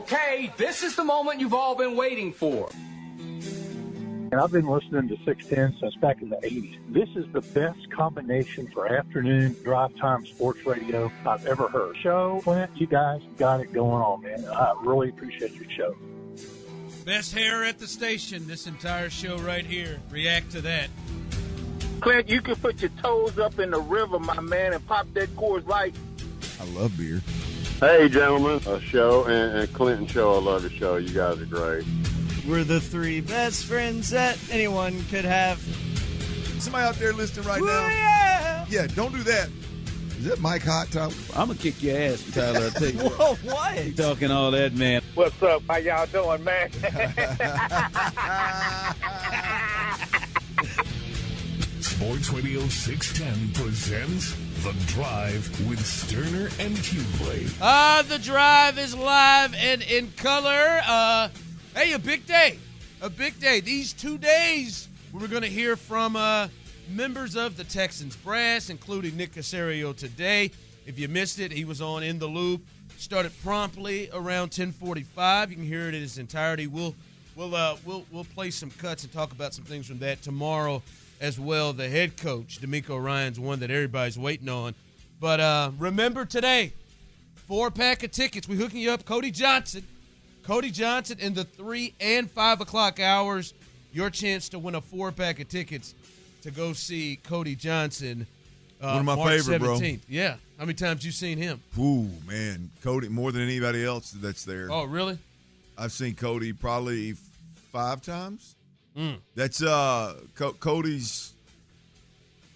Okay, this is the moment you've all been waiting for. And I've been listening to 610 since back in the 80s. This is the best combination for afternoon drive time sports radio I've ever heard. Show, Clint, you guys got it going on, man. I really appreciate your show. Best hair at the station, this entire show right here. React to that. Clint, you can put your toes up in the river, my man, and pop that Coors Light. I love beer. Hey, gentlemen, a show and, and Clinton show. I love your show. You guys are great. We're the three best friends that anyone could have. Somebody out there listening right Ooh, now. yeah. Yeah, don't do that. Is that Mike Hot Top? I'm gonna kick your ass, Tyler. I'll tell you what. Whoa, what? You talking all that, man? What's up? How y'all doing, man? Sports Radio 610 presents The Drive with Stoerner and Hughley. Ah, the drive is live and in color. Uh, hey, a big day. A big day. These two days, we're going to hear from uh, members of the Texans brass, including Nick Caserio today. If you missed it, he was on In the Loop. Started promptly around 1045. You can hear it in its entirety. We'll we'll uh, we'll we'll play some cuts and talk about some things from that tomorrow as well. The head coach, DeMeco Ryans one that everybody's waiting on. But uh, remember today, four pack of tickets. We hooking you up, Cody Johnson. Cody Johnson in the three and five o'clock hours. Your chance to win a four pack of tickets to go see Cody Johnson. Uh, One of my March favorite, bro. 17th. Yeah. How many times you seen him? Ooh, man. Cody, more than anybody else that's there. Oh, really? I've seen Cody probably five times. Mm. That's uh Co- Cody's.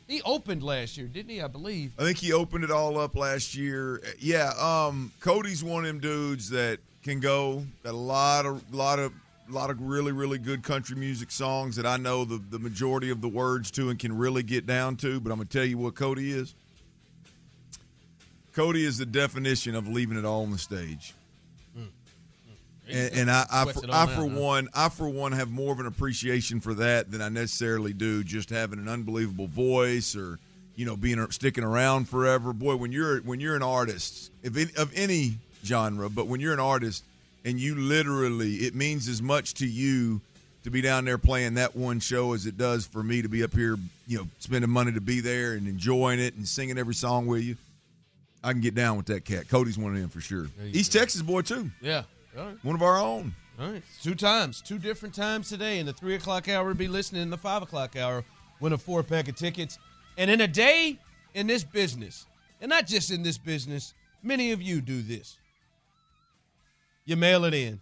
He opened last year, didn't he? I believe. I think he opened it all up last year. Yeah, um, Cody's one of them dudes that can go. Got a lot of lot of lot of really really good country music songs that I know the the majority of the words to and can really get down to. But I'm gonna tell you what Cody is. Cody is the definition of leaving it all on the stage. And, and I, I, for, I for huh? one, I for one have more of an appreciation for that than I necessarily do just having an unbelievable voice or you know being sticking around forever. Boy, when you're when you're an artist, if it, of any genre, but when you're an artist and you literally, it means as much to you to be down there playing that one show as it does for me to be up here, you know, spending money to be there and enjoying it and singing every song with you. I can get down with that cat. Cody's one of them for sure. East Texas boy too. Yeah. All right. One of our own. All right. Two times, two different times today. In the three o'clock hour, be listening. In the five o'clock hour, win a four pack of tickets. And in a day in this business, and not just in this business, many of you do this. You mail it in.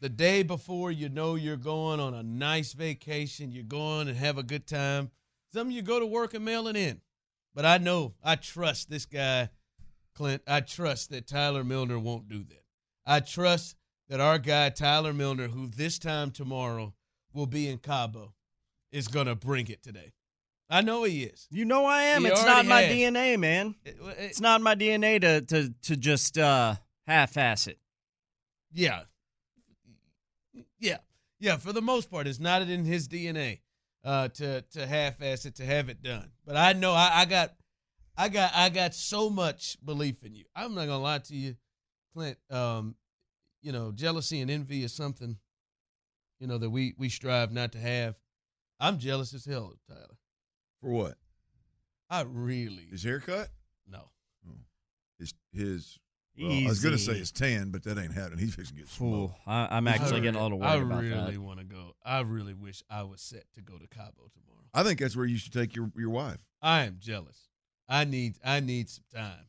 The day before you know you're going on a nice vacation, you're going and have a good time. Some of you go to work and mail it in. But I know, I trust this guy, Clint. I trust that Tyler Milner won't do that. I trust that our guy, Tyler Milner, who this time tomorrow will be in Cabo, is going to bring it today. I know he is. You know I am. He it's not my has. DNA, man. It- it- It's not my DNA to to to just uh half-ass it. yeah. Yeah. Yeah, for the most part, it's not in his DNA uh, to to half-ass it, to have it done. But I know I, I got, I got, I got so much belief in you. I'm not gonna lie to you, Clint. Um, you know, jealousy and envy is something, you know, that we we strive not to have. I'm jealous as hell of Tyler. For what? I really His haircut? no. His his. Well, I was gonna say Easy. his tan, but that ain't happening. He's fixing to get smoked. Fool. I, I'm actually I getting a little worried I about really that. want to go. I really wish I was set to go to Cabo tomorrow. I think that's where you should take your your wife. I am jealous. I need I need some time.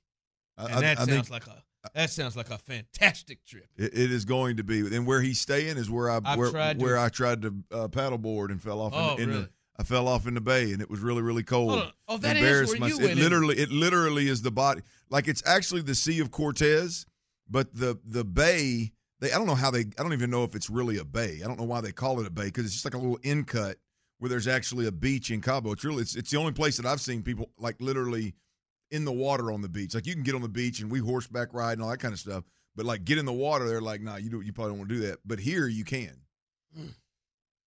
I, And I- that I sounds think like a that sounds like a fantastic trip. it, it is going to be. And where he's staying is where I I've where, tried to- where I tried to uh, paddleboard and fell off. Oh, in, in really? the, I fell off in the bay, and it was really really cold. Oh, that is where you myself. went It literally it literally is the body. Like it's actually the Sea of Cortez, but the the bay. They I don't know how they. I don't even know if it's really a bay. I don't know why they call it a bay because it's just like a little in cut where there's actually a beach in Cabo. It's really it's, it's the only place that I've seen people like literally in the water on the beach. Like you can get on the beach and we horseback ride and all that kind of stuff. But like get in the water, they're like, nah, you do you probably don't want to do that. But here you can.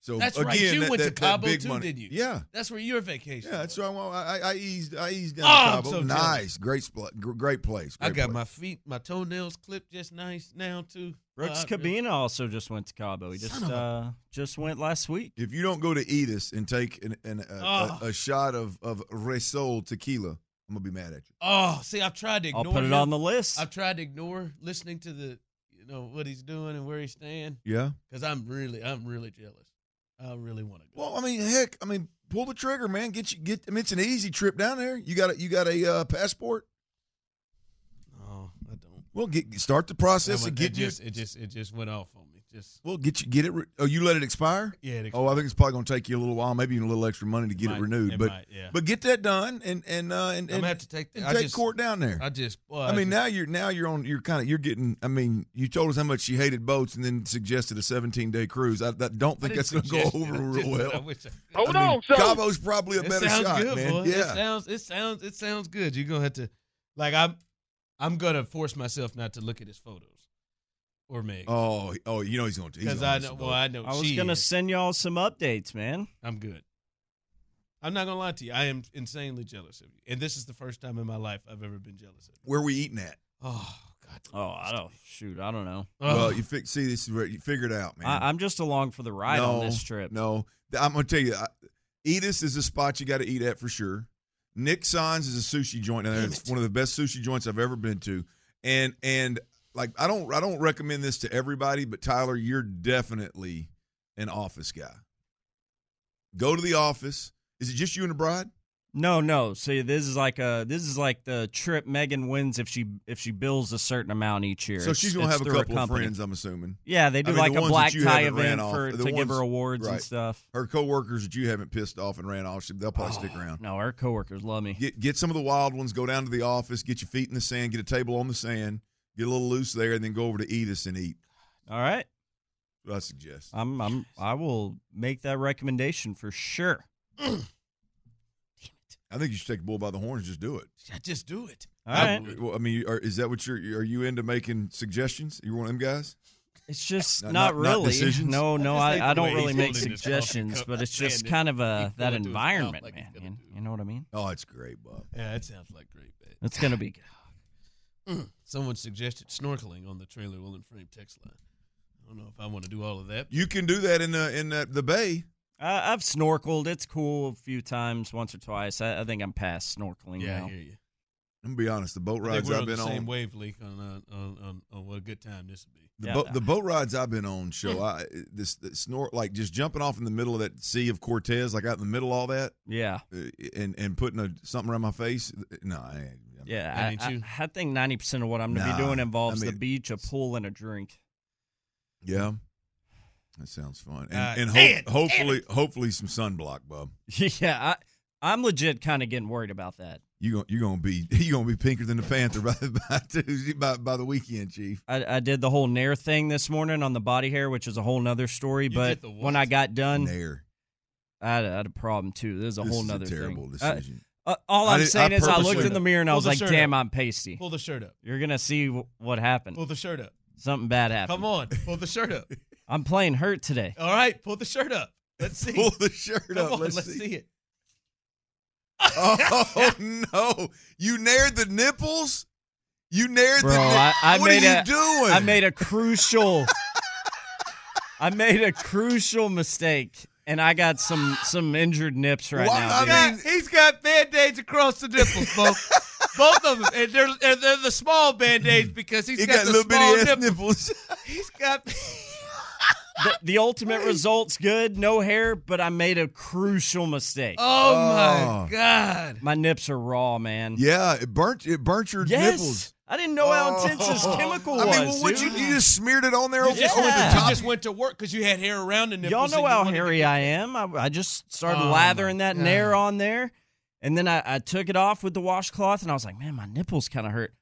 So That's again, right. You that, went to that- that Cabo too, money. didn't you? Yeah. That's where your vacation. Yeah, that's was. right. Well, I, I- I eased, I eased down Oh, to Cabo. so nice, great, spot, great place. I got place. my feet, my toenails clipped just nice now too. Brooks Uh, Kubena also just went to Cabo. He just Son a- uh, just went last week. If you don't go to Edith's and take an, an, a, Oh. a, a shot of of Resol tequila, I'm gonna be mad at you. Oh, see, I've tried to ignore. I'll ignore put it him. on the list. I've tried to ignore listening to the, you know, what he's doing and where he's staying Yeah. because I'm really, I'm really jealous. I really want to go. Well, I mean, heck, I mean, pull the trigger, man. Get you get. I mean, it's an easy trip down there. You got a you got a uh, passport. no, I don't. Well, get start the process That and one- get it you. just, it just, it just went off on me. Just Well, get you get it. Re- oh, you let it expire. yeah. It Oh, I think it's probably going to take you a little while, maybe even a little extra money to get might- it renewed. it but might, yeah. but get that done and and uh, and, I'm and gonna have to take. and I take just, court down there. I just. Boy, I mean, just- now you're now you're on. You're kind of you're getting. I mean, you told us how much you hated boats, and then suggested a 17 day cruise. I, I don't think didn't that's going to go over it. Real just- well. wish I- Hold I mean, on, so Cabo's probably a better sounds shot, good, man. boy. It Yeah. sounds it sounds it sounds good. You're gonna have to like I'm I'm gonna force myself not to look at his photos or Meg. Oh, oh, you know he's going to. Because I know well I know I was gonna send y'all some updates, man. I'm good. I'm not gonna lie to you. I am insanely jealous of you. And this is the first time in my life I've ever been jealous of you. Where we eating at? Oh God. Oh, I don't shoot. I don't know. Oh. Well, Oh. you fi- see this is where you figure it out, man. I, I'm just along for the ride no, on this trip. No, I'm going to tell you, I, Edith's is a spot you got to eat at for sure. Nick Signs is a sushi joint. Now, it's one of the best sushi joints I've ever been to, and and like I don't I don't recommend this to everybody, but Tyler, you're definitely an office guy. Go to the office. Is it just you and the bride? No, no. See, this is like a this is like the trip Megan wins if she if she bills a certain amount each year. So It's- she's gonna have a couple of friends, I'm assuming. Yeah, they do I mean, like the a black tie event off, for to give her ones- awards and stuff. Her coworkers that you haven't pissed off and ran off, they'll probably stick Oh, around. No, our coworkers love me. Get get some of the wild ones. Go down to the office. Get your feet in the sand. Get a table on the sand. Get a little loose there, and then go over to Edith's and eat. All right, what I suggest. I'm I'm I will make that recommendation for sure. Damn it! I think you should take the bull by the horns. Just do it. I just do it. All I right, Well, I mean, are, is that what you're? Are you into making suggestions? You one of them guys? it's just Not- not, not- not really. decisions? no, no, I I, think I the don't really make holding his coffee suggestions, but it's just kind of a that going to his mouth environment, like man. You, do it. you know what I mean? Oh, it's great, Bob. Yeah, that sounds like great, man. It's gonna be good. Someone suggested snorkeling on the trailer will and frame text line. I don't know if I want to do all of that. You can do that in the in that the bay. Uh, I've snorkeled. It's cool a few times, once or twice. I, I think I'm past snorkeling yeah, now. I hear you. I'm gonna be honest. The boat I think rides we're I've been on the been same on, wavelength on, uh, on, on on what a good time this would be. The, Yeah. boat the boat rides I've been on show I this the snort like just jumping off in the middle of that Sea of Cortez, like out in the middle of all that, Yeah, uh, and and putting a something around my face. No, I ain't. yeah. I I, mean, I. I think ninety percent of what I'm gonna Nah, be doing involves I the beach, a pool, and a drink. Yeah. That sounds fun. And, Uh, and man, hope, hopefully, hopefully some sunblock, bub. yeah, I, I'm legit kind of getting worried about that. You going you're gonna be you gonna be pinker than the panther by by Tuesday by, by the weekend, Chief. I, I did the whole Nair thing this morning on the body hair, which is a whole nother story. You but when? I got done, Nair. I had, I had a problem too. This is a This whole is a nother terrible thing. Decision. uh, all I I'm did- saying I is, I looked in the mirror and I was like, "Damn, up. I'm pasty." Pull the shirt up. You're gonna see w- what happened. Pull the shirt up. Something bad happened. Come on, pull the shirt up. I'm playing hurt today. All right, pull the shirt up. Let's see. Pull the shirt Come up. on, let's, let's, see. see. it. Oh no! You nared the nipples. You nared Bro, the. Nipples. I, I what made are you a, doing? I made a crucial. I made a crucial mistake, and I got some some injured nips right Why- now. I mean- he's got band-aids across the nipples, both. both of them. And they're, and they're the small band-aids because he's He got, got the little small bitty ass nipples. nipples. He's got... the, the ultimate result's good, no hair, but I made a crucial mistake. Oh, Oh. my God. My nips are raw, man. yeah, it burnt. It burnt your yes, nipples. I didn't know how oh. intense this Oh. chemical I was. mean, well, what you dude. you just smeared it on there You just, over went, the you top. just went to work because you had hair around the nipples. Y'all and know you how wanted to hairy get- I am. I, I just started Oh, lathering that God. nair on there, and then I, I took it off with the washcloth, and I was like, man, my nipples kind of hurt.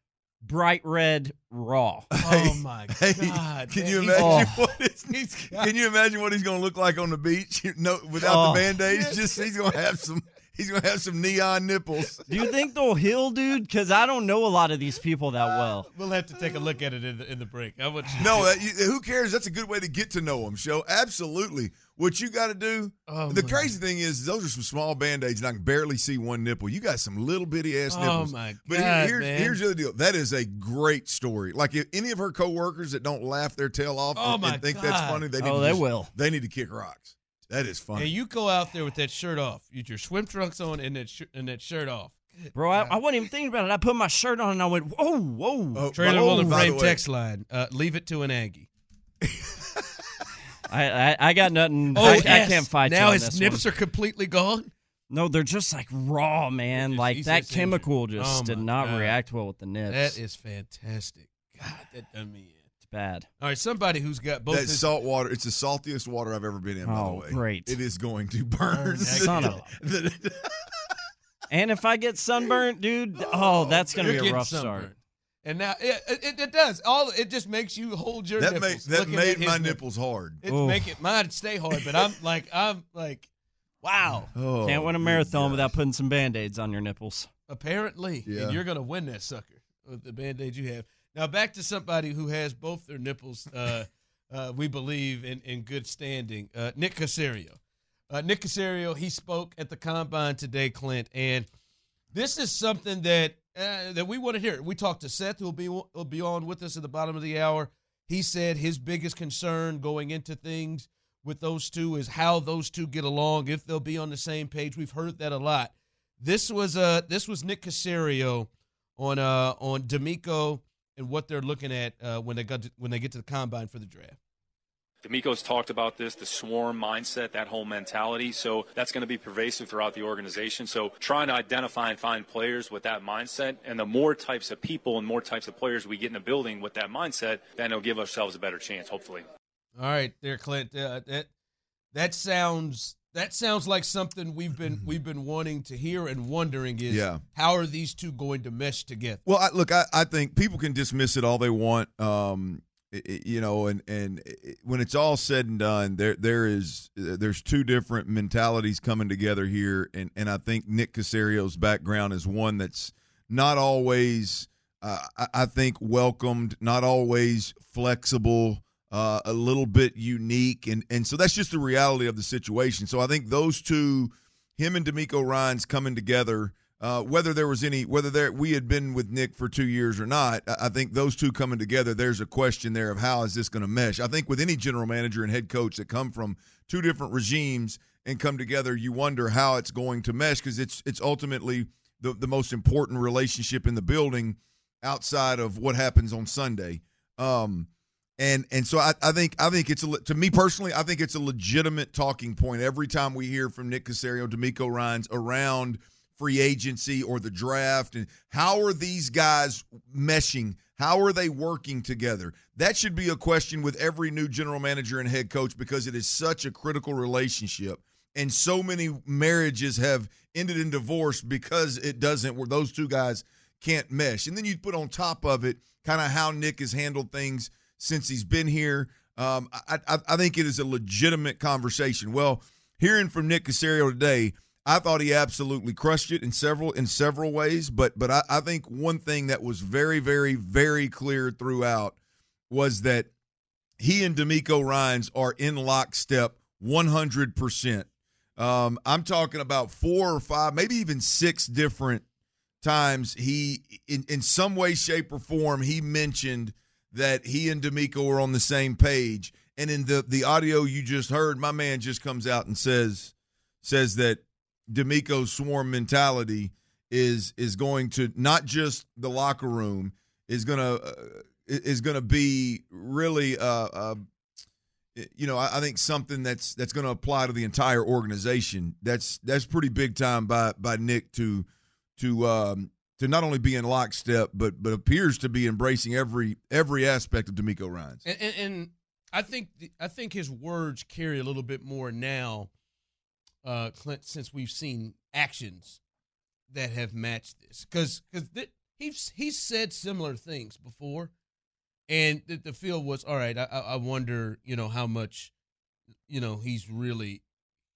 Bright red, raw. Oh, my Hey, God. can man. you imagine Oh. what it's, He's got- Can you imagine what he's going to look like on the beach? No, without Oh. the band aids, just he's going to have some. He's gonna have some neon nipples. Do you think they'll heal, dude? Because I don't know a lot of these people that uh, well. We'll have to take a look at it in the, in the break. How much? No, that, you, who cares? That's a good way to get to know them. Show absolutely what you got to do. Oh, the my crazy thing is, those are some small band aids, and I can barely see one nipple. You got some little bitty ass nipples. Oh, nipples. my But here- God, here's, man. here's the other deal. That is a great story. Like if any of her coworkers that don't laugh their tail off Oh, and, my and think that's funny, they need Oh, to they just- will. They need to kick rocks. That is funny. And you go out there with that shirt off, with your swim trunks on, and that sh- and that shirt off. Bro, I, I wasn't even thinking about it. I put my shirt on and I went, whoa, whoa. Oh, Trailer by- Will and Frame text line. Uh, leave it to an Aggie. I, I, I got nothing. Oh, I, I yes. can't fight now you on his this nips one. are completely gone. No, they're just like raw, man. He's- Like that just chemical injured. just Oh, did not God. react well with the nips. That is fantastic. God, that done me in. it's bad. All right, somebody who's got both. that his- salt water, it's the saltiest water I've ever been in, by the Oh, way. great. It is going to burn. Oh, son of And if I get sunburnt, dude, oh, that's gonna be a rough sunburned. start. And now it, it, it does. All it just makes you hold your that nipples. made, that made my nipples. nipples hard. It Oof. make it mine stay hard, but I'm like I'm like, wow. Oh, Can't win a marathon gosh. without putting some band-aids on your nipples. Apparently, Yeah. and you're gonna win that sucker with the band aid you have. Now back to somebody who has both their nipples. Uh, uh, we believe in in good standing. Uh, Nick Caserio. Uh, Nick Caserio. He spoke at the combine today, Clint, and this is something that uh, that we want to hear. We talked to Seth, who will be will be on with us at the bottom of the hour. He said his biggest concern going into things with those two is how those two get along, if they'll be on the same page. We've heard that a lot. This was uh this was Nick Caserio on uh on DeMeco and what they're looking at uh, when they got to, when they get to the combine for the draft. DeMeco's talked about this, the swarm mindset, that whole mentality. So that's going to be pervasive throughout the organization. So trying to identify and find players with that mindset, and the more types of people and more types of players we get in the building with that mindset, then it'll give ourselves a better chance, hopefully. All right, there, Clint. Uh, that that sounds that sounds like something we've been we've been wanting to hear and wondering is Yeah. how are these two going to mesh together? Well, I, look, I, I think people can dismiss it all they want, um, you know, and and i- when it's all said and done, there there is there's two different mentalities coming together here, and and I think Nick Caserio's background is one that's not always, uh, I, I think, welcomed, not always flexible. Uh, a little bit unique, and and so that's just the reality of the situation. So I think those two, him and DeMeco Ryans coming together, uh, whether there was any, whether there we had been with Nick for two years or not, I, think those two coming together, there's a question there of how is this going to mesh. I think with any general manager and head coach that come from two different regimes and come together, you wonder how it's going to mesh because it's it's ultimately the the most important relationship in the building outside of what happens on Sunday. Um, and and so I, I think I think it's a to me personally I think it's a legitimate talking point every time we hear from Nick Caserio, DeMeco Ryans around free agency or the draft and how are these guys meshing? How are they working together? That should be a question with every new general manager and head coach because it is such a critical relationship. And so many marriages have ended in divorce because it doesn't where those two guys can't mesh. And then you put on top of it kind of how Nick has handled things since he's been here. Um, I, I, I think it is a legitimate conversation. Well, hearing from Nick Caserio today, I thought he absolutely crushed it in several in several ways. But but I, I think one thing that was very very very clear throughout was that he and DeMeco Ryans are in lockstep 100 percent. Um, I'm talking about four or five, maybe even six different times he in, in some way shape or form he mentioned that he and DeMeco were on the same page and in the the audio you just heard my man just comes out and says says that DeMeco's swarm mentality is is going to not just the locker room is going to uh, is going to be really uh, uh you know, I, I think something that's that's going to apply to the entire organization. That's that's pretty big time by by Nick to to um, to not only be in lockstep, but but appears to be embracing every every aspect of DeMeco Ryans. And, and, and I think the, I think his words carry a little bit more now, uh, Clint, since we've seen actions that have matched this. Because because he's he's said similar things before, and the, the feel was all right. I, I I wonder, you know, how much, you know, he's really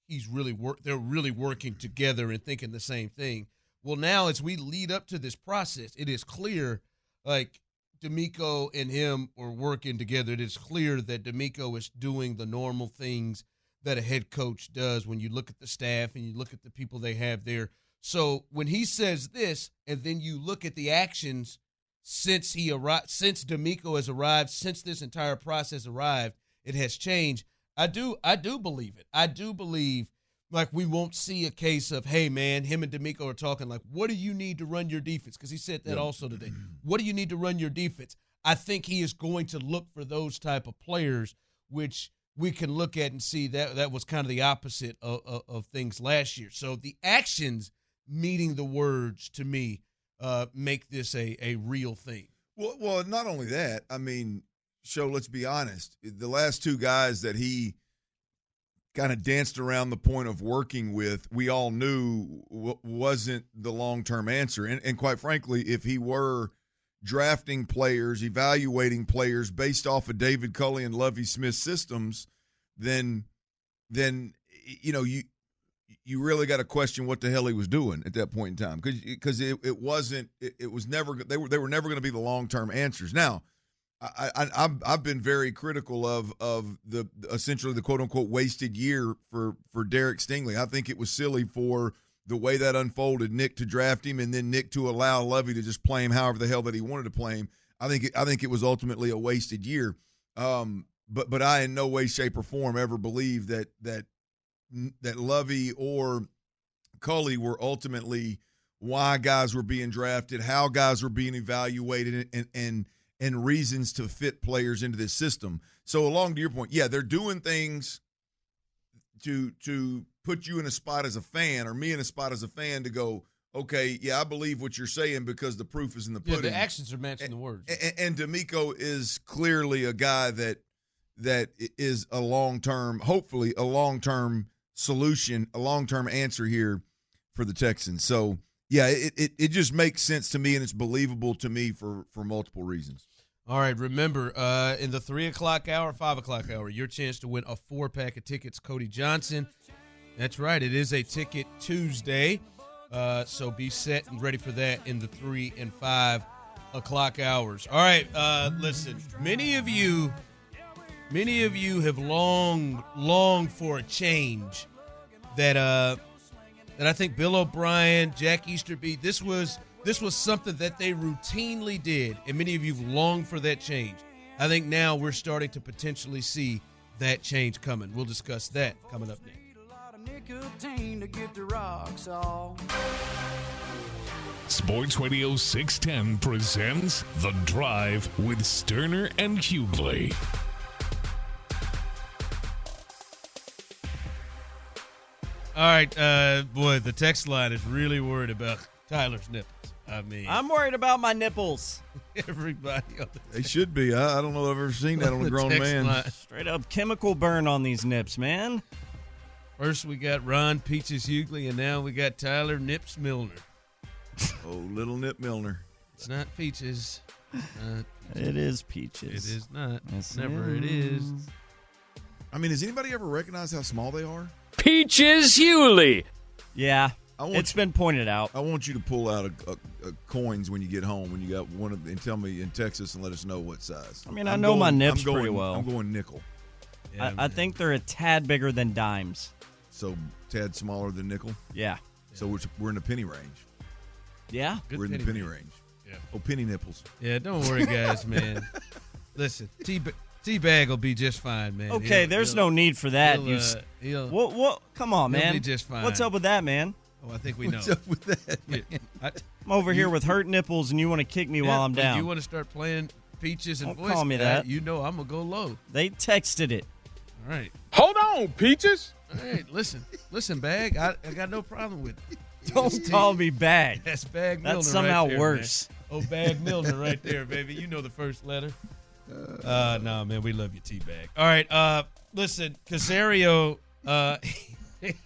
he's really work. They're really working together and thinking the same thing. Well, now as we lead up to this process, it is clear, like DeMeco and him are working together. It is clear that DeMeco is doing the normal things that a head coach does when you look at the staff and you look at the people they have there. So when he says this, and then you look at the actions since he arrived, since DeMeco has arrived, since this entire process arrived, it has changed. I do, I do believe it. I do believe like we won't see a case of, hey man, him and DeMeco are talking like, what do you need to run your defense? Because he said that also today. What do you need to run your defense? I think he is going to look for those type of players, which we can look at and see that that was kind of the opposite of, of, of things last year. So the actions meeting the words to me uh, make this a, a real thing. Well, well, not only that. I mean, show. Let's be honest. The last two guys that he kind of danced around the point of working with, we all knew w- wasn't the long term answer. And, and quite frankly, if he were drafting players, evaluating players based off of David Culley and Lovie Smith systems, then then you know you you really got to question what the hell he was doing at that point in time because because it, it wasn't it, it was never they were they were never going to be the long term answers. Now, I, I I've I've been very critical of of the essentially the quote unquote wasted year for for Derek Stingley. I think it was silly for the way that unfolded, Nick to draft him and then Nick to allow Lovie to just play him however the hell that he wanted to play him. I think it, I think it was ultimately a wasted year. Um, but but I in no way, shape, or form ever believed that that that Lovie or Culley were ultimately why guys were being drafted, how guys were being evaluated, and and and reasons to fit players into this system. So along to your point, yeah, they're doing things to to put you in a spot as a fan or me in a spot as a fan to go, okay, yeah, I believe what you're saying because the proof is in the pudding. Yeah, the actions are matching the words. And, and DeMeco is clearly a guy that that is a long term, hopefully a long term solution, a long term answer here for the Texans. So yeah, it, it it just makes sense to me and it's believable to me for for multiple reasons. All right, remember, uh, in the three o'clock hour, five o'clock hour, your chance to win a four pack of tickets, Cody Johnson. That's right, it is a ticket Tuesday. Uh, so be set and ready for that in the three and five o'clock hours. All right, uh, listen, many of you, many of you have longed, longed for a change that uh, that I think Bill O'Brien, Jack Easterby, this was this was something that they routinely did, and many of you have longed for that change. I think now we're starting to potentially see that change coming. We'll discuss that coming up next. Nicotine to get the rocks off. Sports Radio 610 presents The Drive with Stoerner and Hughley. All right, uh, boy, the text line is really worried about Tyler's nipples. I mean, I'm worried about my nipples. everybody. On the They should be. I, I don't know if I've ever seen that on a grown man. line. Straight up chemical burn on these nips, man. First, we got Ron Peaches Hughley, and now we got Tyler Nips Milner. Oh, little Nip Milner. It's not Peaches. Not It is peaches. It is not. Yes, Never it is. I mean, has anybody ever recognized how small they are? Peaches Hughley. Yeah, I want it's been pointed out. I want you to pull out a, a, a coins when you get home when you got one of and tell me in Texas and let us know what size. I mean, I I'm know my going- nips I'm going, pretty well. I'm going nickel. Yeah, I, I think they're a tad bigger than dimes. So tad smaller than nickel. Yeah. So we're, we're in the penny range. Yeah. Good we're in the penny penny range. range. Yeah. Oh, penny nipples. Yeah, don't worry, guys, man. Listen, T T bag will be just fine, man. Okay, He'll- there's he'll- no need for that. he'll, You uh, he'll- what? What? Come on, he'll man. be just fine. What's up with that, man? Oh, I think we know. What's up with that? Yeah, I- I'm over here with hurt nipples, and you want to kick me yeah, while I'm if down. You want to start playing peaches and Don't voice? call me guy, that. You know I'm gonna go low. they texted it. All right, Hold on, Peaches. All right. Listen, listen, bag. I, I got no problem with it. Don't It's call T- me bag. That's bag Milner. That's right somehow there, worse. man. Oh, bag Milner right there, baby. You know the first letter. Uh, no, man, we love you, T bag. All right, uh, listen, Caserio. Uh, it,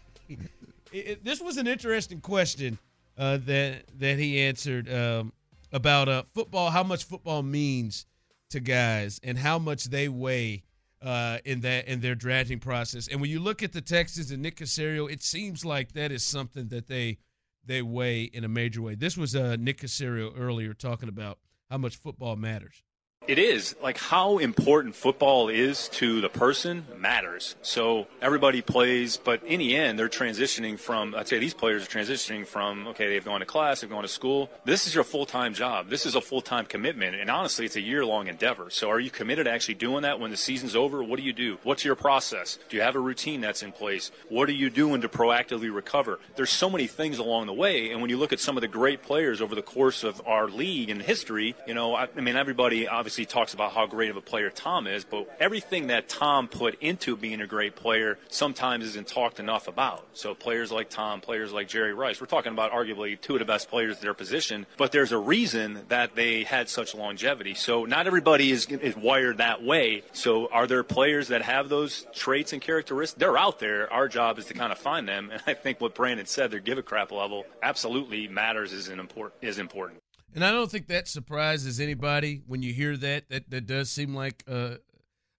it- this was an interesting question uh, that that he answered um, about uh, football. How much football means to guys and how much they weigh uh, in that in their drafting process. And when you look at the Texans and Nick Caserio, it seems like that is something that they they weigh in a major way. This was uh, Nick Caserio earlier talking about how much football matters. It is. Like how important football is to the person matters. So everybody plays, but in the end, they're transitioning from, I'd say these players are transitioning from, okay, they've gone to class, they've gone to school. This is your full time job. This is a full time commitment. And honestly, it's a year long endeavor. So are you committed to actually doing that when the season's over? What do you do? What's your process? Do you have a routine that's in place? What are you doing to proactively recover? There's so many things along the way. And when you look at some of the great players over the course of our league and history, you know, I, I mean, everybody obviously talks about how great of a player Tom is, but everything that Tom put into being a great player sometimes isn't talked enough about. So players like Tom, players like Jerry Rice, we're talking about arguably two of the best players at their position, but there's a reason that they had such longevity. So not everybody is, is wired that way. So are there players that have those traits and characteristics? They're out there. Our job is to kind of find them. And I think what Brandon said, their give a crap level absolutely matters is, an import, is important. And I don't think that surprises anybody when you hear that. That that does seem like a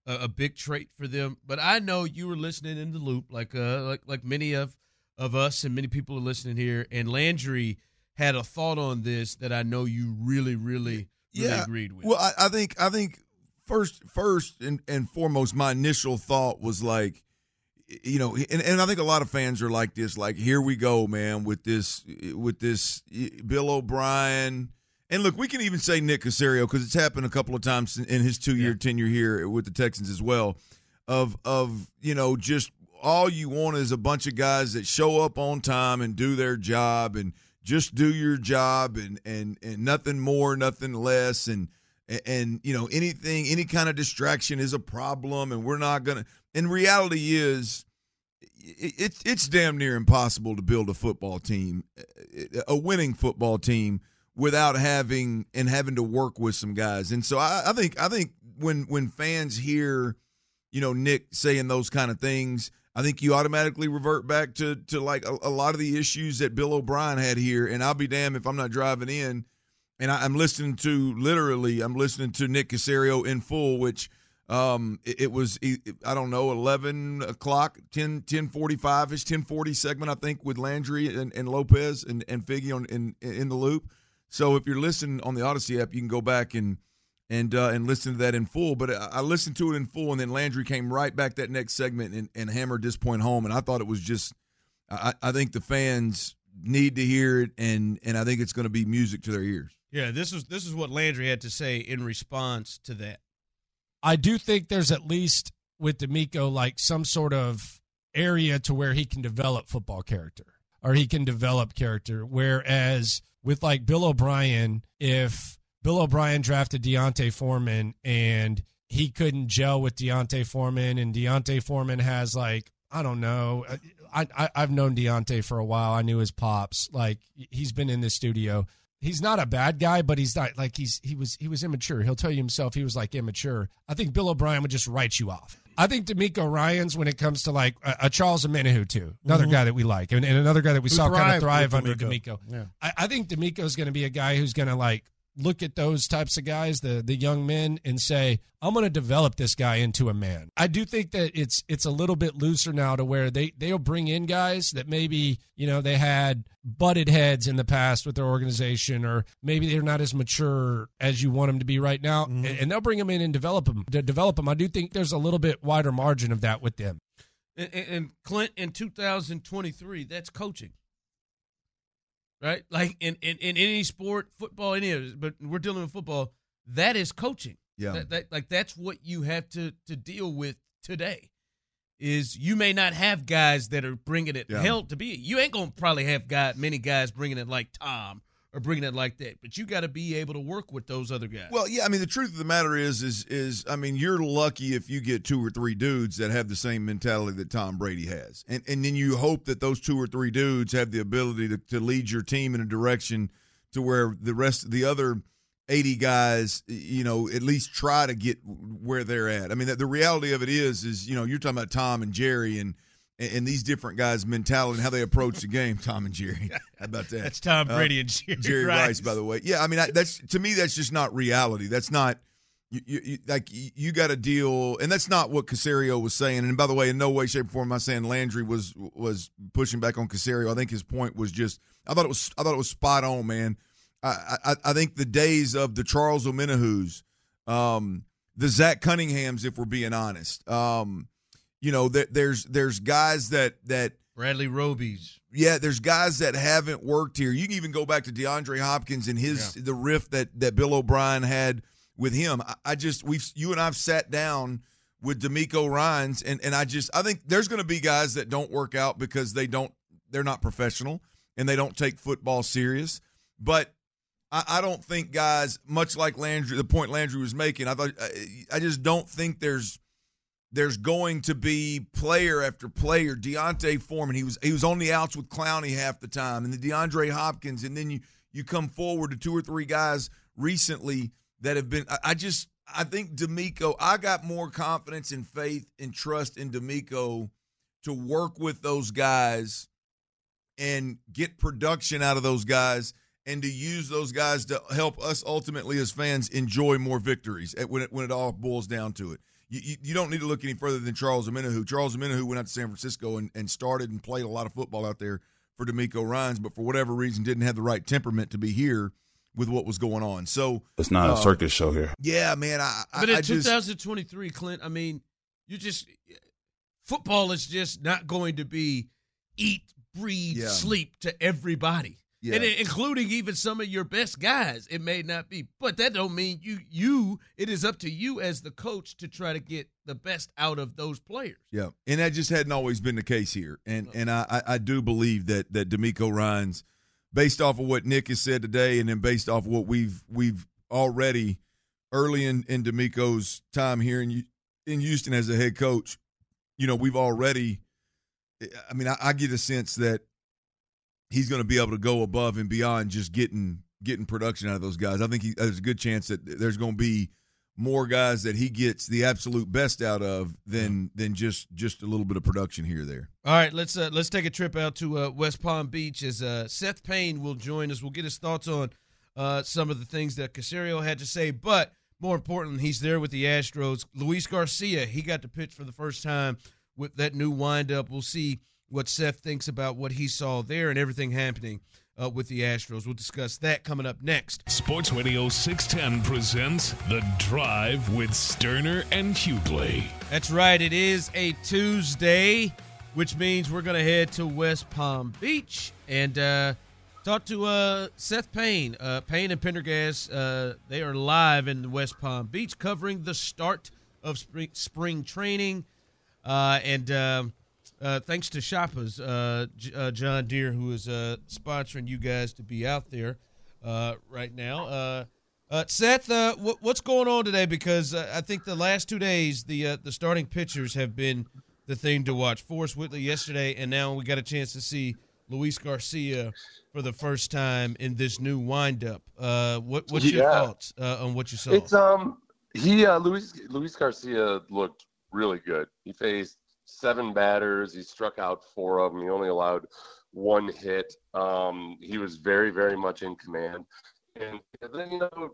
a, a big trait for them. But I know you were listening in the loop, like uh like like many of of us and many people are listening here. And Landry had a thought on this that I know you really, really, really yeah. agreed with. Well, I, I think I think first first and, and foremost, my initial thought was like, you know, and, and I think a lot of fans are like this, like, here we go, man, with this with this Bill O'Brien. And look, we can even say Nick Caserio because it's happened a couple of times in his two year yeah. tenure here with the Texans as well. Of of you know just all you want is a bunch of guys that show up on time and do their job and just do your job and and and nothing more, nothing less, and and you know anything, any kind of distraction is a problem, and we're not gonna. And reality is, it's it's damn near impossible to build a football team, a winning football team without having and having to work with some guys. And so I, I, think I think when when fans hear, you know, Nick saying those kind of things, I think you automatically revert back to to like a, a lot of the issues that Bill O'Brien had here. And I'll be damned if I'm not driving in and I, am listening to literally I'm listening to Nick Caserio in full, which um it, it was I don't know 11 o'clock 10 10 45 ish 10 40 segment I think with Landry and, and Lopez and and Figgy on in in the loop so if you're listening on the Audacy app, you can go back and and uh, and listen to that in full. But I listened to it in full, and then Landry came right back that next segment and, and hammered this point home. And I thought it was just, I, I think the fans need to hear it, and and I think it's going to be music to their ears. Yeah, this is this is what Landry had to say in response to that. I do think there's at least with DeMeco like some sort of area to where he can develop football character or he can develop character. Whereas with like Bill O'Brien, if Bill O'Brien drafted D'Onta Foreman and he couldn't gel with D'Onta Foreman, and D'Onta Foreman has like I don't know. I, I I've known D'Onta for a while. I knew his pops. Like he's been in the studio. He's not a bad guy, but he's not like he's he was he was immature. He'll tell you himself he was like immature. I think Bill O'Brien would just write you off. I think DeMeco Ryans when it comes to like a, a Charles Omenihu too, another mm-hmm. guy that we like, and, and another guy that we Who saw kind of thrive under DeMeco. Yeah. I, I think DeMeco is going to be a guy who's going to like look at those types of guys, the the young men, and say, I'm going to develop this guy into a man. I do think that it's it's a little bit looser now to where they they'll bring in guys that maybe you know they had butted heads in the past with their organization, or maybe they're not as mature as you want them to be right now, mm-hmm. and, they'll bring them in and develop them. To develop them, I do think there's a little bit wider margin of that with them. And, and Clint, in 2023, that's coaching right? Like in, in, in any sport, football, any of it, but we're dealing with football. That is coaching. Yeah. That, that, like that's what you have to to deal with today. Is you may not have guys that are bringing it. Yeah. Hell, to be you ain't gonna probably have got many guys bringing it like Tom or bringing it like that. But you got to be able to work with those other guys. Well, yeah, I mean the truth of the matter is is is I mean you're lucky if you get two or three dudes that have the same mentality that Tom Brady has. And and then you hope that those two or three dudes have the ability to, to lead your team in a direction to where the rest of the other 80 guys, you know, at least try to get where they're at. I mean, the, the reality of it is is, you know, you're talking about Tom and Jerry and and, and these different guys' mentality and how they approach the game. Tom and Jerry, how about that? That's Tom uh, Brady uh, and Jerry, Jerry Rice. Rice. by the way. Yeah, I mean, I, that's to me, that's just not reality. That's not you, you, you like you, you got to deal, and that's not what Caserio was saying. And by the way, in no way, shape, or form am I saying Landry was was pushing back on Caserio. I think his point was just I thought it was I thought it was spot on, man. I I, I think the days of the Charles Omenihu's, um, the Zach Cunninghams, if we're being honest, um, you know, that there's there's guys that that Bradley Robies. Yeah, there's guys that haven't worked here. You can even go back to DeAndre Hopkins and his yeah. the riff that that Bill O'Brien had with him. I, I just we've you and I've sat down with DeMeco Ryans, and and I just I think there's going to be guys that don't work out because they don't they're not professional and they don't take football serious. But I, I don't think guys much like Landry the point Landry was making. I thought I, I just don't think there's there's going to be player after player. D'Onta Foreman, he was he was on the outs with Clowney half the time, and the DeAndre Hopkins, and then you you come forward to two or three guys recently that have been. I, I just I think DeMeco. I got more confidence and faith and trust in DeMeco to work with those guys and get production out of those guys and to use those guys to help us ultimately as fans enjoy more victories when it, when it all boils down to it. You, you, you don't need to look any further than Charles Omenihu. Charles Omenihu went out to San Francisco and, and started and played a lot of football out there for DeMeco Ryans, but for whatever reason didn't have the right temperament to be here – with what was going on. So it's not uh, a circus show here. Yeah, man. I, but in I 2023, just, Clint, I mean, you just football is just not going to be eat, breathe, yeah. sleep to everybody. Yeah. And including even some of your best guys, it may not be, but that don't mean you. You, it is up to you as the coach to try to get the best out of those players. Yeah, and that just hadn't always been the case here, and and I I do believe that that DeMeco Ryans – based off of what Nick has said today, and then based off of what we've we've already early in in DeMeco's time here in in Houston as a head coach, you know, we've already. I mean, I, I get a sense that he's going to be able to go above and beyond just getting getting production out of those guys. I think he, there's a good chance that there's going to be more guys that he gets the absolute best out of than than just just a little bit of production here or there. All right, let's uh, let's take a trip out to uh, West Palm Beach as uh, Seth Payne will join us. We'll get his thoughts on uh, some of the things that Caserio had to say, but more importantly, he's there with the Astros. Luis Garcia, he got to pitch for the first time with that new windup. We'll see what Seth thinks about what he saw there and everything happening uh, with the Astros. We'll discuss that coming up next. Sports Radio 610 presents The Drive with Stoerner and Hughley. That's right. It is a Tuesday, which means we're going to head to West Palm Beach and uh, talk to uh, Seth Payne. Uh, Payne and Pendergast, uh, they are live in West Palm Beach covering the start of spring, spring training. Uh, and um, uh, thanks to Shoppers, uh, J- uh, John Deere, who is uh, sponsoring you guys to be out there uh, right now. Uh, Seth, w- what's going on today? Because I think the last two days, the the starting pitchers have been the thing to watch. Forrest Whitley yesterday, and now we got a chance to see Luis Garcia for the first time in this new windup. what what's yeah. your thoughts on what you saw? It's um he Luis Luis Garcia looked really good. He faced seven batters. He struck out four of them. He only allowed one hit. Um, he was very, very much in command. And then, you know,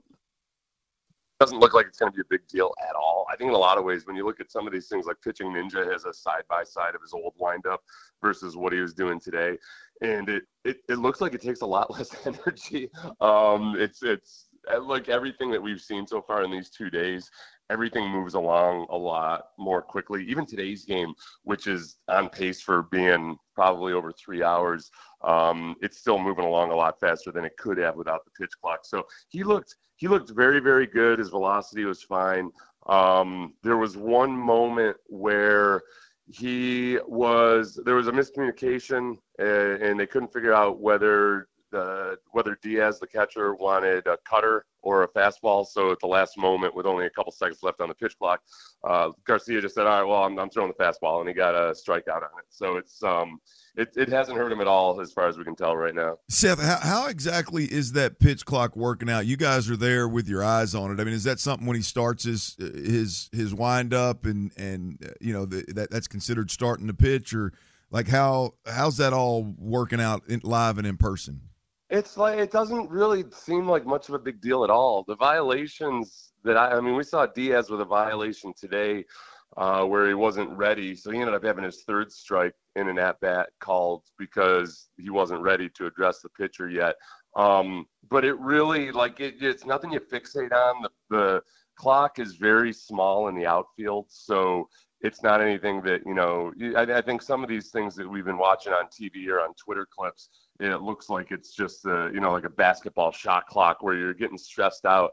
doesn't look like it's going to be a big deal at all. I think in a lot of ways, when you look at some of these things, like pitching ninja has a side by side of his old windup versus what he was doing today, and it, it it looks like it takes a lot less energy. Um, it's it's like everything that we've seen so far in these two days everything moves along a lot more quickly. Even today's game, which is on pace for being probably over three hours, um, it's still moving along a lot faster than it could have without the pitch clock. So he looked he looked very very good. His velocity was fine. Um, there was one moment where he was there was a miscommunication and, and they couldn't figure out whether the whether Diaz the catcher wanted a cutter or a fastball. So at the last moment, with only a couple seconds left on the pitch clock, uh, Garcia just said, "All right, well, I'm, I'm throwing the fastball," and he got a strikeout on it. So it's um, it, it hasn't hurt him at all as far as we can tell right now. Seth, how, how exactly is that pitch clock working out? You guys are there with your eyes on it. I mean, is that something when he starts his his his wind up and and you know the, that that's considered starting the pitch or like how how's that all working out in, live and in person? It's like it doesn't really seem like much of a big deal at all. The violations that I, I mean, we saw Diaz with a violation today uh, where he wasn't ready, so he ended up having his third strike in an at bat called because he wasn't ready to address the pitcher yet. Um, but it really like it, it's nothing you fixate on. The, the clock is very small in the outfield, so it's not anything that you know. I, I think some of these things that we've been watching on TV or on Twitter clips, it looks like it's just a, you know like a basketball shot clock where you're getting stressed out.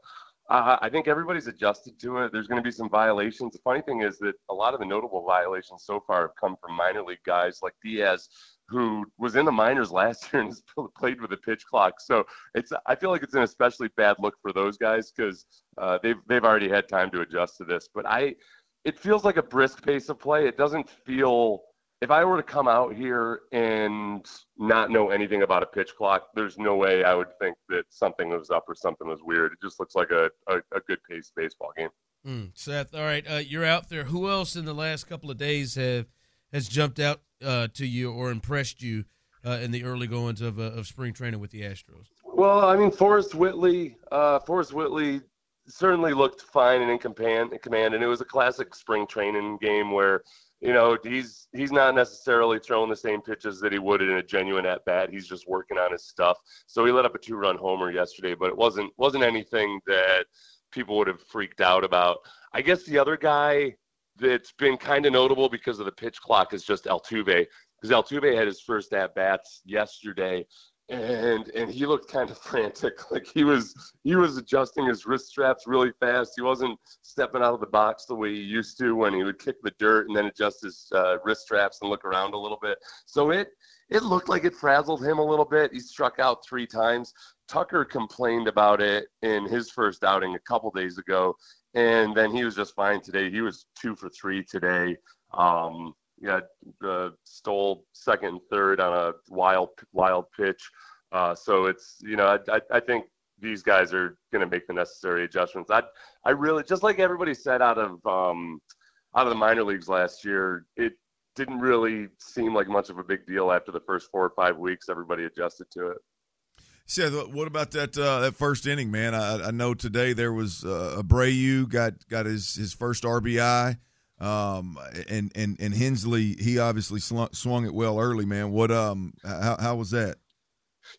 Uh, I think everybody's adjusted to it. There's going to be some violations. The funny thing is that a lot of the notable violations so far have come from minor league guys like Diaz, who was in the minors last year and has played with a pitch clock. So it's I feel like it's an especially bad look for those guys because uh, they've they've already had time to adjust to this. But I, it feels like a brisk pace of play. It doesn't feel. If I were to come out here and not know anything about a pitch clock, there's no way I would think that something was up or something was weird. It just looks like a, a, a good paced baseball game. Mm, Seth, all right, uh, you're out there. Who else in the last couple of days have has jumped out uh, to you or impressed you uh, in the early goings of, uh, of spring training with the Astros? Well, I mean, Forrest Whitley, uh, Forrest Whitley certainly looked fine and in command, in command, and it was a classic spring training game where, you know, he's he's not necessarily throwing the same pitches that he would in a genuine at bat. He's just working on his stuff. So he let up a two run homer yesterday, but it wasn't wasn't anything that people would have freaked out about. I guess the other guy that's been kind of notable because of the pitch clock is just Altuve because Altuve had his first at bats yesterday, and and he looked kind of frantic. Like he was he was adjusting his wrist straps really fast. He wasn't stepping out of the box the way he used to when he would kick the dirt and then adjust his uh, wrist straps and look around a little bit. So it it looked like it frazzled him a little bit. He struck out three times. Tucker complained about it in his first outing a couple days ago, and then he was just fine today. He was two for three today. Um, yeah, uh, stole second and third on a wild wild pitch. Uh, so it's you know I, I, I think these guys are going to make the necessary adjustments. I I really just like everybody said out of um, out of the minor leagues last year, it didn't really seem like much of a big deal after the first four or five weeks. Everybody adjusted to it. Seth, what about that uh, that first inning, man? I, I know today there was uh, Abreu got got his his first RBI, um, and and and Hensley he obviously swung, swung it well early, man. What um how how was that?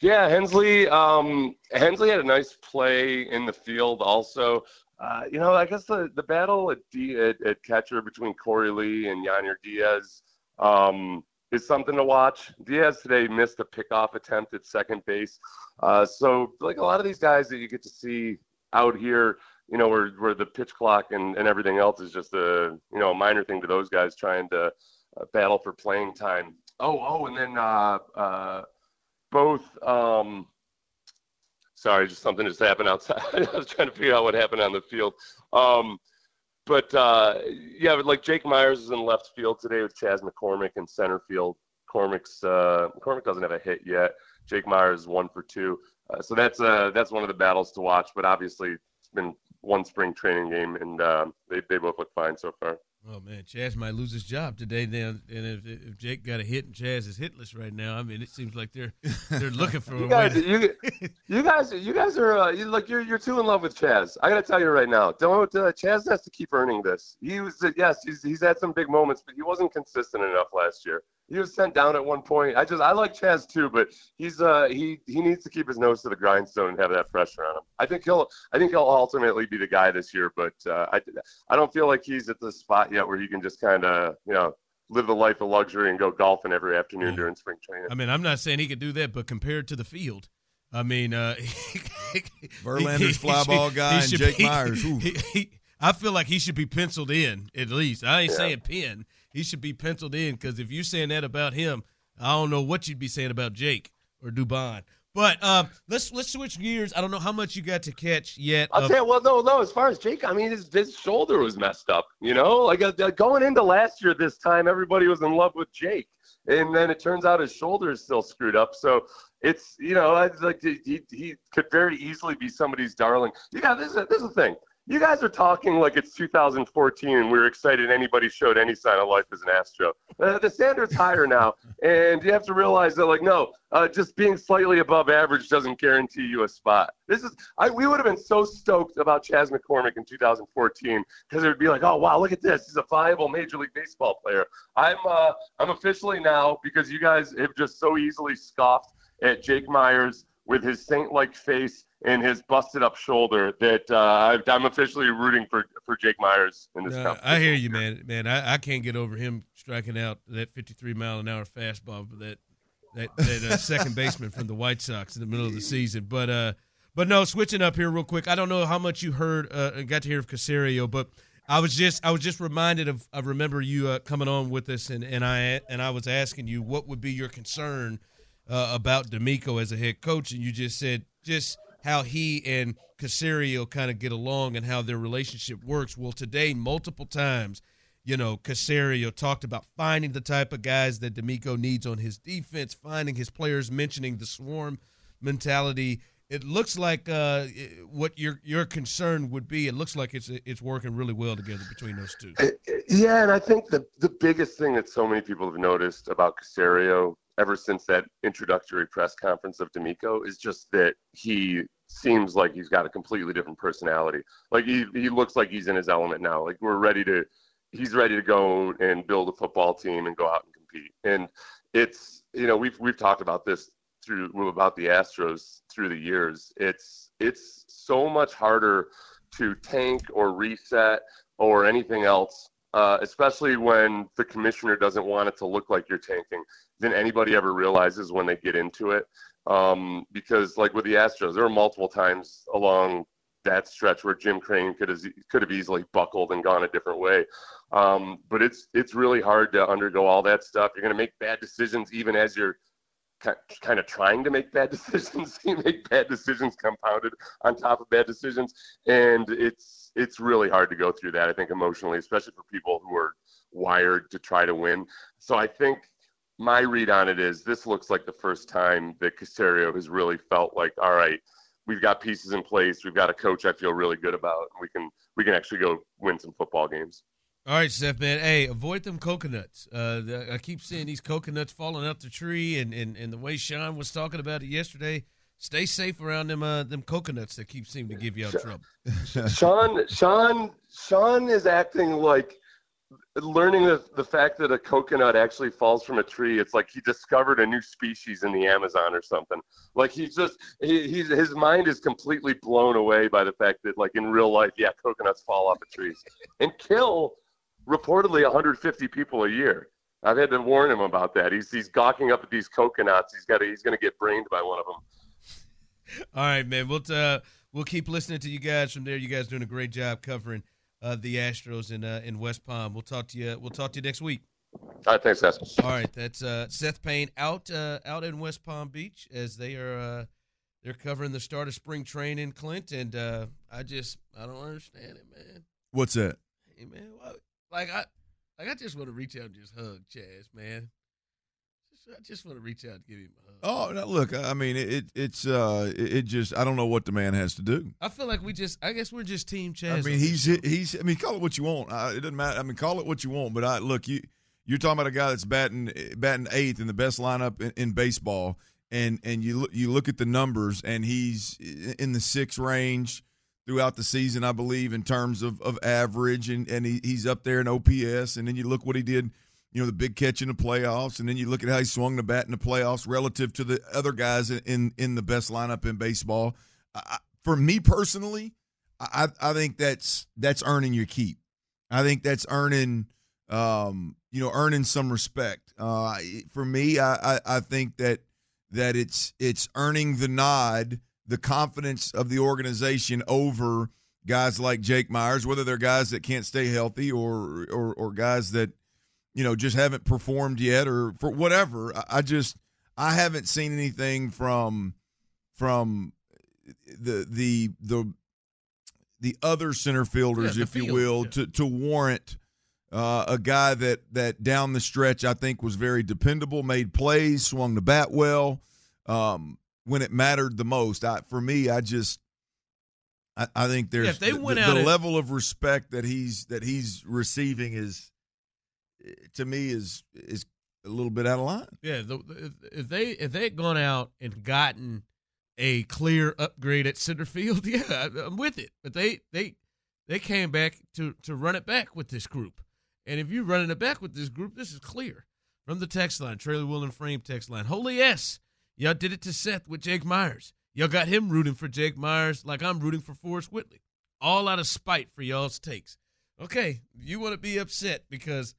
Yeah, Hensley um, Hensley had a nice play in the field also. Uh, you know, I guess the, the battle at, D, at, at catcher between Korey Lee and Yainer Diaz um, is something to watch. Diaz today missed a pickoff attempt at second base. Uh, so, like a lot of these guys that you get to see out here, you know, where, where the pitch clock and, and everything else is just a, you know, a minor thing to those guys trying to uh, battle for playing time. Oh, oh, and then uh, uh, both. Um, sorry, just something just happened outside. I was trying to figure out what happened on the field. Um, but uh, yeah, but like Jake Meyers is in left field today with Chas McCormick in center field. McCormick's uh, McCormick doesn't have a hit yet. Jake Meyers is one for two. Uh, so that's uh, that's one of the battles to watch. But obviously, it's been one spring training game, and um, they they both look fine so far. Oh man, Chas might lose his job today. Then, and if, if Jake got a hit and Chas is hitless right now, I mean, it seems like they're they're looking for you a guys, way. you, you guys, you guys are uh, you, like you're you're too in love with Chas. I gotta tell you right now, don't uh, Chas has to keep earning this. He was uh, yes, he's he's had some big moments, but he wasn't consistent enough last year. He was sent down at one point. I just I like Chas too, but he's uh he he needs to keep his nose to the grindstone and have that pressure on him. I think he'll I think he'll ultimately be the guy this year, but uh, I I don't feel like he's at the spot yet where he can just kind of you know live the life of luxury and go golfing every afternoon during spring training. I mean, I'm not saying he could do that, but compared to the field, I mean, uh, Verlander's fly ball guy and Jake be- Meyers. Ooh. he- he- I feel like he should be penciled in at least. I ain't Yeah. saying pin. He should be penciled in because if you're saying that about him, I don't know what you'd be saying about Jake or Dubon. But um, let's let's switch gears. I don't know how much you got to catch yet. I'll of- tell you, well, no, no. As far as Jake, I mean, his, his shoulder was messed up. You know, like uh, going into last year, this time everybody was in love with Jake, and then it turns out his shoulder is still screwed up. So it's you know, it's like he he could very easily be somebody's darling. Yeah, this is this is the thing. You guys are talking like it's 2014 and we are excited anybody showed any sign of life as an Astro. Uh, the standard's higher now, and you have to realize that like no, uh, just being slightly above average doesn't guarantee you a spot. This is I, we would have been so stoked about Chas McCormick in 2014 because it would be like, oh wow, look at this, he's a viable Major League Baseball player. I'm uh, I'm officially now because you guys have just so easily scoffed at Jake Meyers with his saint-like face and his busted up shoulder that uh, I'm officially rooting for for Jake Meyers in this. Uh, I hear you, man. Man, I, I can't get over him striking out that 53 mile an hour fastball for that that, that uh, second baseman from the White Sox in the middle of the season. But uh, but no, switching up here real quick. I don't know how much you heard uh, and got to hear of Caserio, but I was just I was just reminded of I remember you uh, coming on with us and and I and I was asking you what would be your concern uh, about DeMeco as a head coach, and you just said just how he and Caserio kind of get along and how their relationship works. Well, today, multiple times, you know, Caserio talked about finding the type of guys that DeMeco needs on his defense, finding his players, mentioning the swarm mentality. It looks like uh, what your your concern would be. It looks like it's it's working really well together between those two. Uh, yeah, and I think the the biggest thing that so many people have noticed about Caserio ever since that introductory press conference of DeMeco is just that he seems like he's got a completely different personality. Like he he looks like he's in his element now. Like we're ready to he's ready to go and build a football team and go out and compete. And it's you know we've we've talked about this through about the Astros through the years. It's it's so much harder to tank or reset or anything else uh, especially when the commissioner doesn't want it to look like you're tanking, than anybody ever realizes when they get into it. Um, because, like with the Astros, there were multiple times along that stretch where Jim Crane could have could have easily buckled and gone a different way. Um, but it's it's really hard to undergo all that stuff. You're going to make bad decisions even as you're kind of trying to make bad decisions. you make bad decisions compounded on top of bad decisions, and it's it's really hard to go through that. I think emotionally, especially for people who are wired to try to win. So I think my read on it is this looks like the first time that Caserio has really felt like, all right, we've got pieces in place. We've got a coach I feel really good about. We can we can actually go win some football games. All right, Steph, man. Hey, avoid them coconuts. Uh, the, I keep seeing these coconuts falling out the tree, and, and, and the way Sean was talking about it yesterday, stay safe around them uh, them coconuts that keep seem to give you out trouble. Sean Sean Sean is acting like learning the, the fact that a coconut actually falls from a tree it's like he discovered a new species in the amazon or something. Like he's just he, he's his mind is completely blown away by the fact that like in real life yeah coconuts fall off of trees and kill reportedly 150 people a year. I've had to warn him about that. He's he's gawking up at these coconuts. He's got to, he's going to get brained by one of them. All right, man. We'll uh, we'll keep listening to you guys from there. You guys doing a great job covering uh, the Astros in uh, in West Palm. We'll talk to you. We'll talk to you next week. All right, thanks, Seth. All right, that's uh, Seth Payne out uh, out in West Palm Beach as they are uh, they're covering the start of spring training, in Clint. And uh, I just I don't understand it, man. What's that? Hey, man, what, like I like I just want to reach out and just hug Chas, man. I just want to reach out and give him a hug. Oh, now look, I mean, it, it's uh, it, just I don't know what the man has to do. I feel like we just, I guess we're just team Chas. I mean, he's he's. I mean, call it what you want. it doesn't matter. I mean, call it what you want. But I look, you you're talking about a guy that's batting batting eighth in the best lineup in, in baseball, and and you look you look at the numbers, and he's in the six range throughout the season, I believe, in terms of, of average, and, and he, he's up there in OPS. And then you look what he did you know, the big catch in the playoffs, and then you look at how he swung the bat in the playoffs relative to the other guys in in the best lineup in baseball. I, for me personally, I I think that's that's earning your keep. I think that's earning um, you know earning some respect. Uh, for me, I, I I think that that it's it's earning the nod, the confidence of the organization over guys like Jake Meyers, whether they're guys that can't stay healthy or or, or guys that you know, just haven't performed yet or for whatever. I, just I haven't seen anything from from the the the the other center fielders, yeah, if field, you will, yeah. to to warrant uh, a guy that that down the stretch I think was very dependable, made plays, swung the bat well um, when it mattered the most. I, for me, I just I, I think there's Yeah, the, the- the level of respect that he's that he's receiving is to me is is a little bit out of line. Yeah, the, if, they if they had gone out and gotten a clear upgrade at center field, yeah, I'm with it. But they they they came back to to run it back with this group, and if you're running it back with this group, this is clear from the text line, trailer wheel and frame text line. Holy yes, y'all did it to Seth with Jake Meyers. Y'all got him rooting for Jake Meyers like I'm rooting for Forrest Whitley, all out of spite for y'all's takes. Okay, you want to be upset because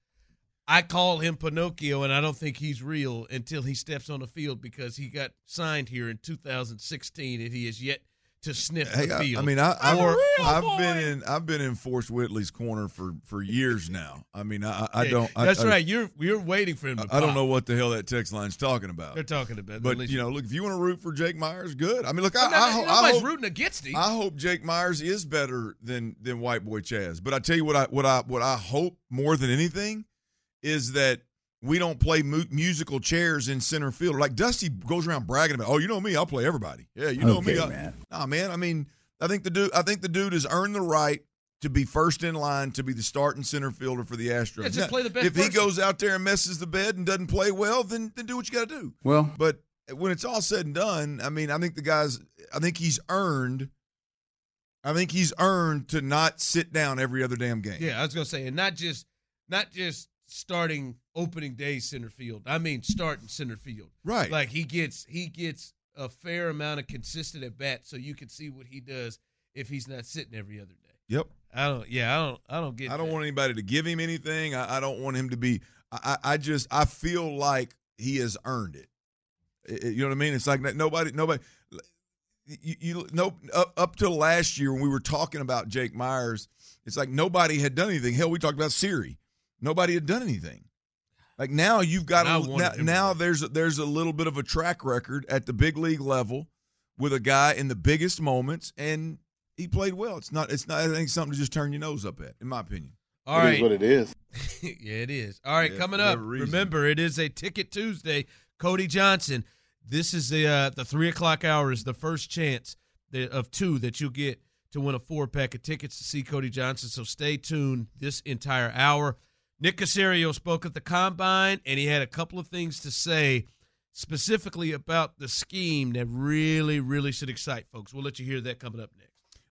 I call him Pinocchio, and I don't think he's real until he steps on the field because he got signed here in 2016, and he is yet to sniff Hey, the I, field. I mean, I, I've, Or- I've been in I've been in Forrest Whitley's corner for for years now. I mean, I, I don't. I, That's I, right. You're you're waiting for him to. I don't know what the hell that text line's talking about. They're talking about. But you know, look, if you want to root for Jake Meyers, good. I mean, look, I, I'm not- I, ho- I nobody's hope rooting against him. I hope Jake Meyers is better than than White Boy Chas. But I tell you what, I what I what I hope more than anything is that we don't play mu- musical chairs in center field. Like Dusty goes around bragging about, oh, you know me, I'll play everybody. Yeah, you know me. Okay, I, man. Nah, man. I mean, I think the dude, I think the dude has earned the right to be first in line to be the starting center fielder for the Astros. Yeah, just Now, play the best If he goes out there and messes the bed and doesn't play well, then then do what you got to do. Well, But when it's all said and done, I mean, I think the guys, I think he's earned, I think he's earned to not sit down every other damn game. Yeah, I was gonna say, and not just not just starting opening day center field. I mean, starting center field. Right. Like he gets he gets a fair amount of consistent at bat, so you can see what he does if he's not sitting every other day. Yep. I don't. Yeah, I don't. I don't get. I don't that. want anybody to give him anything. I, I don't want him to be. I, I just I feel like he has earned it. It- it- You know what I mean? It's like nobody nobody. You, you no up, up till last year when we were talking about Jake Meyers, it's like nobody had done anything. Hell, we talked about Siri. Nobody had done anything. Like now you've got I a, wanted now, to now there's a, there's a little bit of a track record at the big league level with a guy in the biggest moments, and he played well. It's not it's not I think something to just turn your nose up at, in my opinion. All It right. is what it is. yeah, it is. All right, Yeah, coming up. reason. Remember, it is a Ticket Tuesday. Cody Johnson. This is the uh, the three o'clock hour is the first chance that, of two that you'll get to win a four pack of tickets to see Cody Johnson. So stay tuned this entire hour. Nick Caserio spoke at the combine, and he had a couple of things to say specifically about the scheme that really, really should excite folks. We'll let you hear that coming up next.